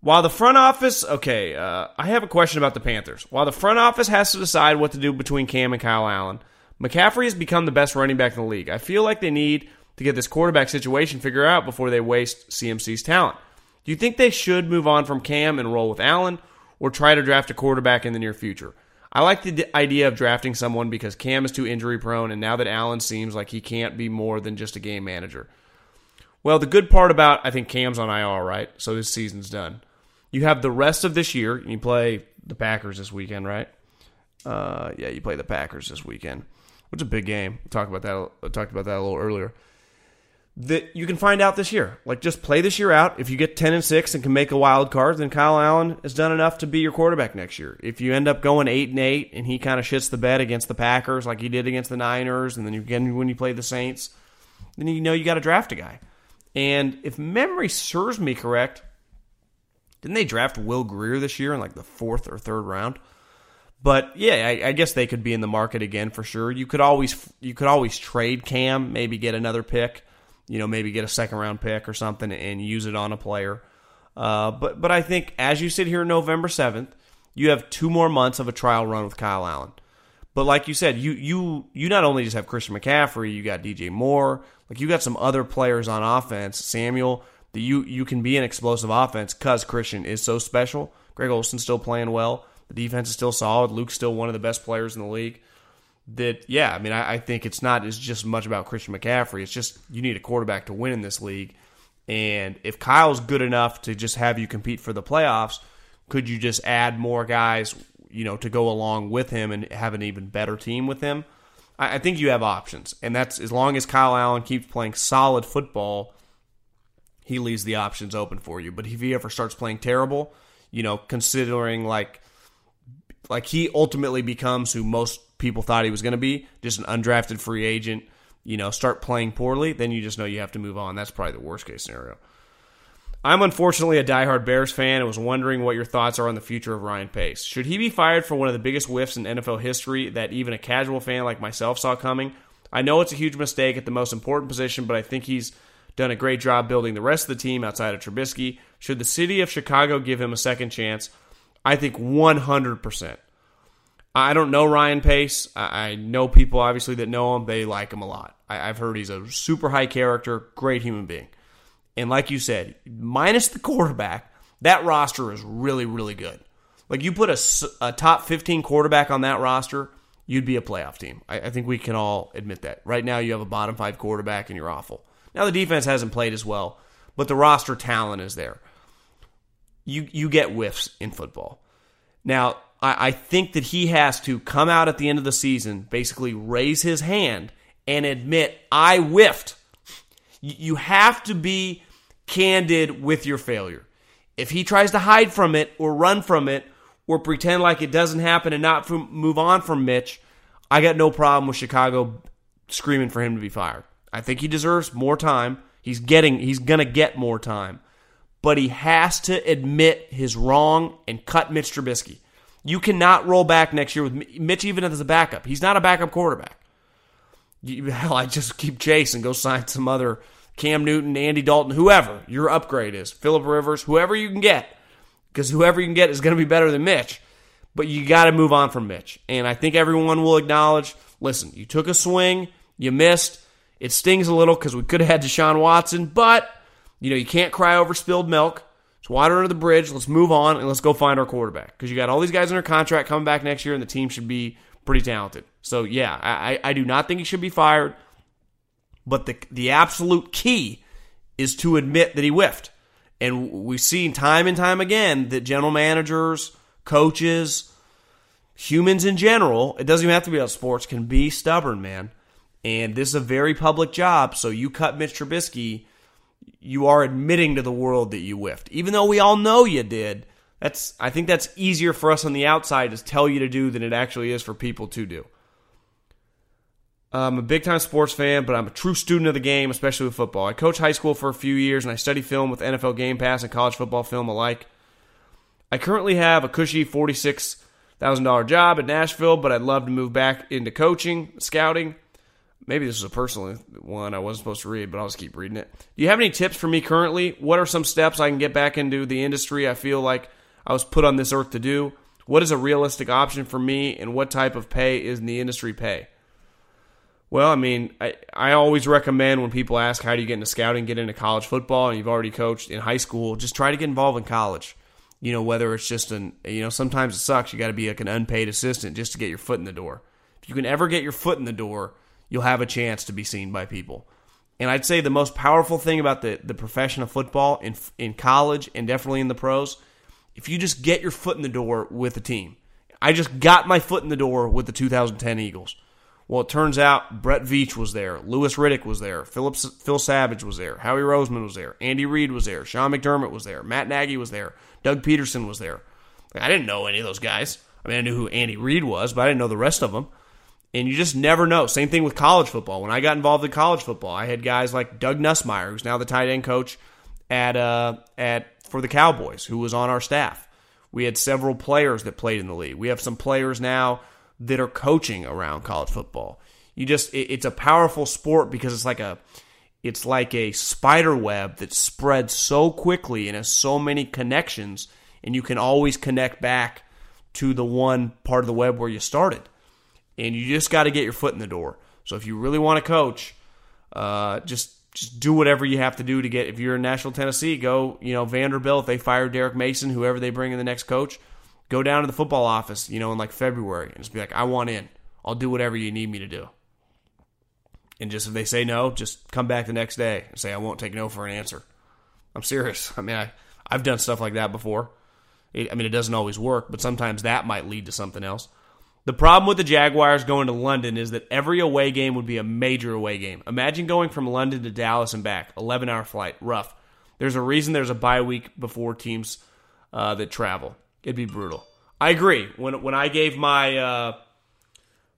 While the front office, okay, uh, I have a question about the Panthers. While the front office has to decide what to do between Cam and Kyle Allen, McCaffrey has become the best running back in the league. I feel like they need to get this quarterback situation figured out before they waste CMC's talent. Do you think they should move on from Cam and roll with Allen, or try to draft a quarterback in the near future? I like the idea of drafting someone because Cam is too injury prone, and now that Allen seems like he can't be more than just a game manager. Well, the good part about I think Cam's on IR, right? So this season's done. You have the rest of this year, and you play the Packers this weekend, right? Uh, yeah, you play the Packers this weekend which is a big game. We talked about that. Talked about that a little earlier. That you can find out this year. Like just play this year out. If you get ten and six and can make a wild card, then Kyle Allen has done enough to be your quarterback next year. If you end up going eight and eight and he kind of shits the bed against the Packers like he did against the Niners, and then you again when you play the Saints, then you know you got to draft a guy. And if memory serves me correct, didn't they draft Will Grier this year in like the fourth or third round? But yeah, I, I, guess they could be in the market again for sure. You could always you could always trade Cam, maybe get another pick, you know, maybe get a second round pick or something and use it on a player. Uh, but but I think as you sit here November seventh, you have two more months of a trial run with Kyle Allen. But like you said, you you you not only just have Christian McCaffrey, you got DJ Moore, like you got some other players on offense, Samuel, that you you can be an explosive offense because Christian is so special. Greg Olsen's still playing well. The defense is still solid. Luke's still one of the best players in the league. That yeah, I mean, I, I think it's not as just much about Christian McCaffrey. It's just you need a quarterback to win in this league, And if Kyle's good enough to just have you compete for the playoffs, could you just add more guys, you know, to go along with him and have an even better team with him? I, I think you have options, and that's as long as Kyle Allen keeps playing solid football, he leaves the options open for you. But if he ever starts playing terrible, you know, considering like like he ultimately becomes who most people thought he was going to be, just an undrafted free agent, you know, start playing poorly, then you just know you have to move on. That's probably the worst case scenario. I'm unfortunately a diehard Bears fan and was wondering what your thoughts are on the future of Ryan Pace. Should he be fired for one of the biggest whiffs in NFL history that even a casual fan like myself saw coming? I know it's a huge mistake at the most important position, but I think he's done a great job building the rest of the team outside of Trubisky. Should the city of Chicago give him a second chance? I think 100%. I don't know Ryan Pace. I know people obviously that know him. They like him a lot. I've heard he's a super high character, great human being. And like you said, minus the quarterback, that roster is really, really good. Like you put a, a top 15 quarterback on that roster, you'd be a playoff team. I, I, think we can all admit that. Right now, you have a bottom five quarterback and you're awful. Now, the defense hasn't played as well, but the roster talent is there. You, you get whiffs in football. Now, I, I think that he has to come out at the end of the season, basically raise his hand and admit, I whiffed. You have to be candid with your failure. If he tries to hide from it or run from it or pretend like it doesn't happen and not move on from Mitch, I got no problem with Chicago screaming for him to be fired. I think he deserves more time. He's getting he's going to get more time. But he has to admit his wrong and cut Mitch Trubisky. You cannot roll back next year with Mitch even as a backup. He's not a backup quarterback. You, hell, I just keep chasing. Go sign some other Cam Newton, Andy Dalton, whoever your upgrade is, Philip Rivers, whoever you can get, because whoever you can get is going to be better than Mitch. But you got to move on from Mitch, and I think everyone will acknowledge. Listen, you took a swing, you missed. It stings a little because we could have had Deshaun Watson, but you know you can't cry over spilled milk. Water under the bridge. Let's move on and let's go find our quarterback because you got all these guys under contract coming back next year, and the team should be pretty talented. So yeah, I, I do not think he should be fired. But the the absolute key is to admit that he whiffed. And we've seen time and time again that general managers, coaches, humans in general, it doesn't even have to be about sports, can be stubborn, man. And this is a very public job, so you cut Mitch Trubisky, you are admitting to the world that you whiffed. Even though we all know you did, that's I think that's easier for us on the outside to tell you to do than it actually is for people to do. I'm a big time sports fan, but I'm a true student of the game, especially with football. I coached high school for a few years and I study film with NFL Game Pass and college football film alike. I currently have a cushy $46,000 job in Nashville, but I'd love to move back into coaching, scouting. Maybe this is a personal one I wasn't supposed to read, but I'll just keep reading it. Do you have any tips for me currently? What are some steps I can get back into the industry I feel like I was put on this earth to do? What is a realistic option for me, and what type of pay is in the industry pay? Well, I mean, I, I always recommend when people ask how do you get into scouting, get into college football, and you've already coached in high school, just try to get involved in college. You know, whether it's just an, you know, sometimes it sucks. You got to be like an unpaid assistant just to get your foot in the door. If you can ever get your foot in the door, you'll have a chance to be seen by people. And I'd say the most powerful thing about the, the profession of football in, in college and definitely in the pros, if you just get your foot in the door with a team. I just got my foot in the door with the 2010 Eagles. Well, it turns out Brett Veach was there, Louis Riddick was there, Phillips, Phil Savage was there, Howie Roseman was there, Andy Reid was there, Sean McDermott was there, Matt Nagy was there, Doug Pederson was there. I didn't know any of those guys. I mean, I knew who Andy Reid was, but I didn't know the rest of them. And you just never know. Same thing with college football. When I got involved in college football, I had guys like Doug Nussmeier, who's now the tight end coach at uh, at for the Cowboys, who was on our staff. We had several players that played in the league. We have some players now that are coaching around college football. You just it, it's a powerful sport because it's like a it's like a spider web that spreads so quickly and has so many connections and you can always connect back to the one part of the web where you started. And you just got to get your foot in the door. So if you really want to coach, uh, just just do whatever you have to do to get. If you're in Nashville, Tennessee, go. You know Vanderbilt. If they fire Derek Mason, whoever they bring in the next coach, Go down to the football office, you know, in like February and just be like, I want in. I'll do whatever you need me to do. And just if they say no, just come back the next day and say, I won't take no for an answer. I'm serious. I mean, I, I've done stuff like that before. It, I mean, it doesn't always work, but sometimes that might lead to something else. The problem with the Jaguars going to London is that every away game would be a major away game. Imagine going from London to Dallas and back, 11 hour flight, rough. There's a reason there's a bye week before teams uh, that travel. It'd be brutal. I agree. When when I gave my uh,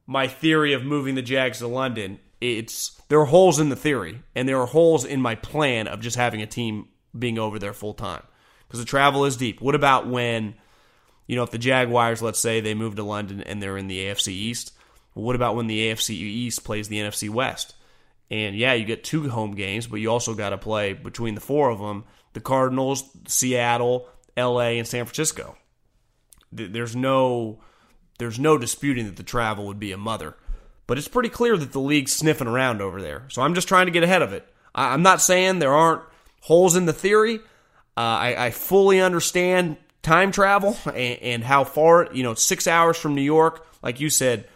my theory of moving the Jags to London, it's there are holes in the theory, and there are holes in my plan of just having a team being over there full time because the travel is deep. What about when, you know, if the Jaguars, let's say they move to London and they're in the AFC East? well, what about when the AFC East plays the NFC West? And yeah, you get two home games, but you also got to play between the four of them the Cardinals, Seattle, LA, and San Francisco. There's no there's no disputing that the travel would be a mother. But it's pretty clear that the league's sniffing around over there. So I'm just trying to get ahead of it. I'm not saying there aren't holes in the theory. Uh, I, I, fully understand time travel and, and, how far, you know, six hours from New York, like you said,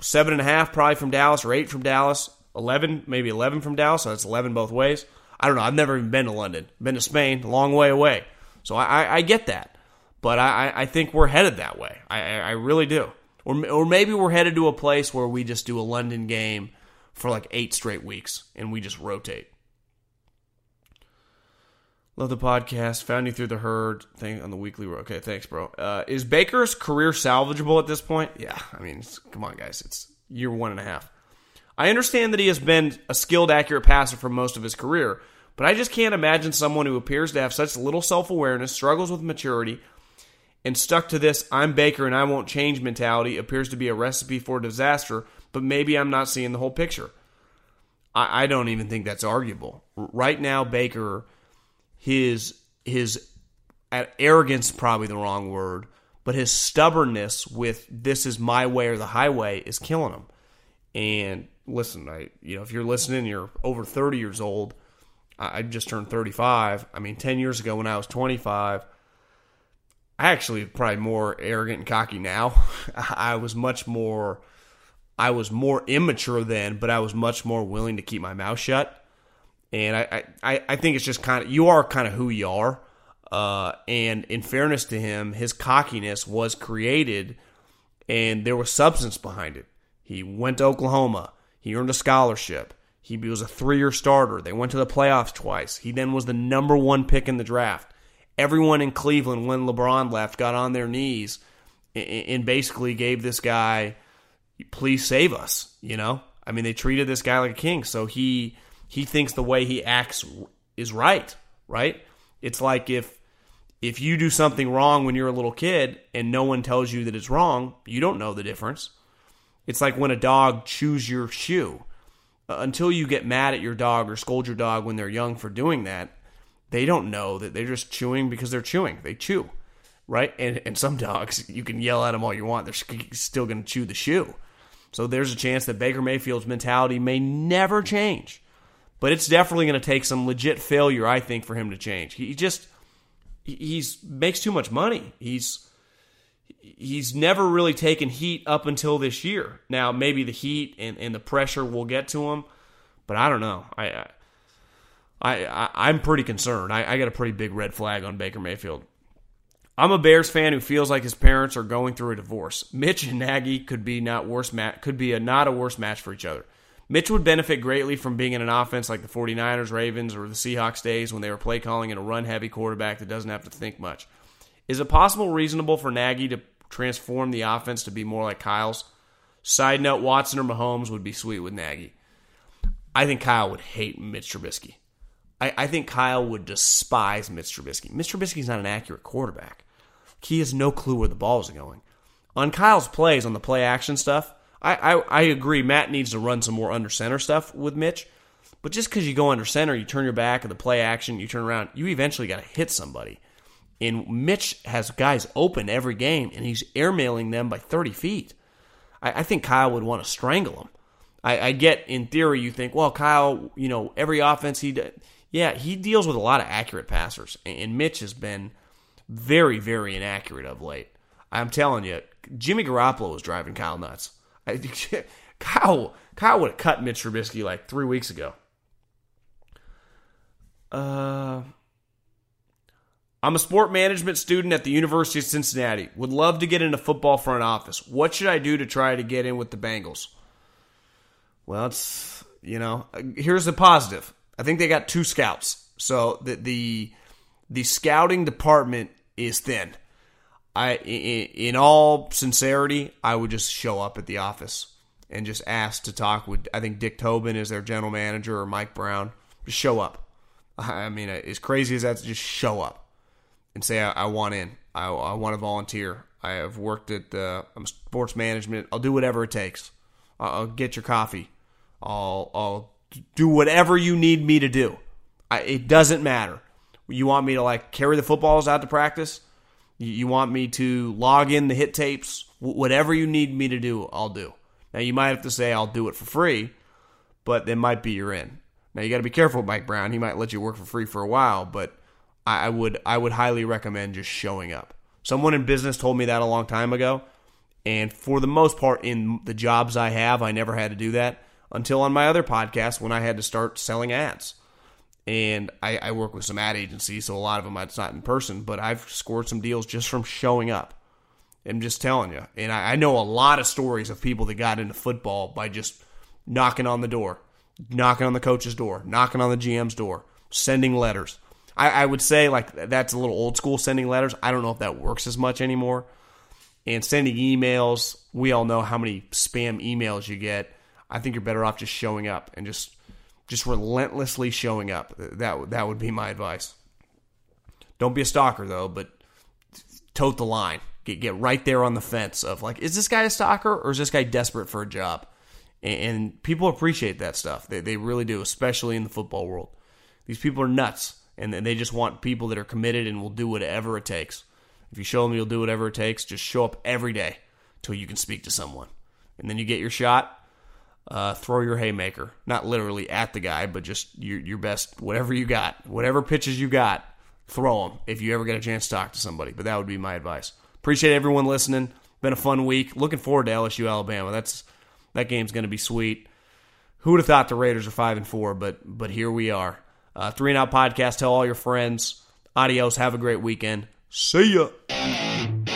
seven and a half probably from Dallas or eight from Dallas, 11, maybe 11 from Dallas. So that's 11 both ways. I don't know. I've never even been to London. Been to Spain, a long way away. So I, I, I get that. But I, I think we're headed that way. I, I really do. Or, or maybe we're headed to a place where we just do a London game for like eight straight weeks and we just rotate. Love the podcast. Found you through the herd thing on the weekly. Okay, thanks, bro. Uh, is Baker's career salvageable at this point? Yeah, I mean, come on, guys. It's year one and a half. I understand that he has been a skilled, accurate passer for most of his career, but I just can't imagine someone who appears to have such little self awareness, struggles with maturity, and stuck to this I'm Baker and I won't change mentality appears to be a recipe for disaster, but maybe I'm not seeing the whole picture. I, I don't even think that's arguable. Right now, Baker his his arrogance probably the wrong word, but his stubbornness with this is my way or the highway is killing him. And listen, I you know if you're listening, you're over 30 years old. I just turned 35. I mean, 10 years ago when I was 25, I actually probably more arrogant and cocky now. I was much more I was more immature then, but I was much more willing to keep my mouth shut and I, I, I think it's just kind of you are kind of who you are. Uh, and in fairness to him, his cockiness was created, and there was substance behind it. He went to Oklahoma. He earned a scholarship. He was a three-year starter. They went to the playoffs twice. He then was the number one pick in the draft. Everyone in Cleveland, when LeBron left, got on their knees and basically gave this guy, "Please save us." You know, I mean, they treated this guy like a king. So he he thinks the way he acts is right, right? It's like if if you do something wrong when you're a little kid and no one tells you that it's wrong, you don't know the difference. It's like when a dog chews your shoe. Uh, until you get mad at your dog or scold your dog when they're young for doing that, they don't know that they're just chewing because they're chewing. They chew, right? And and some dogs, you can yell at them all you want, they're still going to chew the shoe. So there's a chance that Baker Mayfield's mentality may never change. But it's definitely going to take some legit failure, I think, for him to change. He just he's makes too much money. He's he's never really taken heat up until this year. Now maybe the heat and, and the pressure will get to him, but I don't know. I I, I am pretty concerned. I, I got a pretty big red flag on Baker Mayfield. I'm a Bears fan who feels like his parents are going through a divorce. Mitch and Nagy could be not worse match could be a not a worse match for each other. Mitch would benefit greatly from being in an offense like the 49ers, Ravens, or the Seahawks days when they were play calling in a run heavy quarterback that doesn't have to think much. Is it possible reasonable for Nagy to transform the offense to be more like Kyle's? Side note, Watson or Mahomes would be sweet with Nagy. I think Kyle would hate Mitch Trubisky. I, I think Kyle would despise Mitch Trubisky. Mitch Trubisky's not an accurate quarterback. He has no clue where the ball is going. On Kyle's plays, on the play action stuff, I, I, I agree. Matt needs to run some more under center stuff with Mitch. But just because you go under center, you turn your back at the play action, you turn around, you eventually got to hit somebody. And Mitch has guys open every game, and he's airmailing them by 30 feet. I, I think Kyle would want to strangle him. I, I, get, in theory, you think, well, Kyle, you know, every offense he did. Yeah, he deals with a lot of accurate passers, and Mitch has been very, very inaccurate of late. I'm telling you, Jimmy Garoppolo was driving Kyle nuts. Kyle Kyle would have cut Mitch Trubisky like three weeks ago. Uh, I'm a sport management student at the University of Cincinnati. Would love to get into football front office. What should I do to try to get in with the Bengals? Well, it's, you know, here's the positive. I think they got two scouts. So the the the scouting department is thin. I in, all sincerity, I would just show up at the office and just ask to talk with I think Duke Tobin is their general manager or Mike Brown. Just show up. I mean, as crazy as that, just show up and say I, I want in. I, I, want to volunteer. I have worked at uh, sports management. I'll do whatever it takes. I'll, I'll get your coffee. I'll I'll do whatever you need me to do. I, it doesn't matter. You want me to like carry the footballs out to practice? You, want me to log in the hit tapes? whatever you need me to do, I'll do. Now you might have to say I'll do it for free, but it might be you're in. Now you got to be careful with Mike Brown. He might let you work for free for a while, but I would I would highly recommend just showing up. Someone in business told me that a long time ago, and for the most part, in the jobs I have, I never had to do that until on my other podcast when I had to start selling ads. And I, I work with some ad agencies, so a lot of them it's not in person, but I've scored some deals just from showing up. I'm just telling you. And I, I know a lot of stories of people that got into football by just knocking on the door, knocking on the coach's door, knocking on the GM's door, sending letters. I, I, would say like that's a little old school sending letters. I don't know if that works as much anymore. And sending emails, we all know how many spam emails you get. I think you're better off just showing up and just just relentlessly showing up. That that would be my advice. Don't be a stalker though, but tote the line. Get get right there on the fence of like, is this guy a stalker or is this guy desperate for a job? And, and people appreciate that stuff. They they really do, especially in the football world. These people are nuts, and they just want people that are committed and will do whatever it takes. If you show them you'll do whatever it takes, just show up every day till you can speak to someone, and then you get your shot uh, throw your haymaker, not literally at the guy, but just your your best, whatever you got, whatever pitches you got, throw them if you ever get a chance to talk to somebody. But that would be my advice. Appreciate everyone listening. Been a fun week. Looking forward to LSU Alabama. That's that game's going to be sweet. Who would have thought the Raiders are five and four? But but here we are. Uh, Three and Out podcast. Tell all your friends. Adios. Have a great weekend. See ya.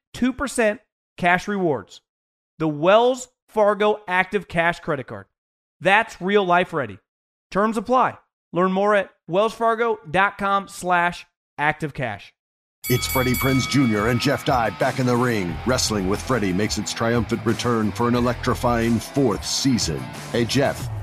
2% cash rewards. The Wells Fargo Active Cash Credit Card. That's real life ready. Terms apply. Learn more at wellsfargo.com slash activecash. It's Freddie Prinze Jr. and Jeff Dye back in the ring. Wrestling with Freddie makes its triumphant return for an electrifying fourth season. Hey, Jeff.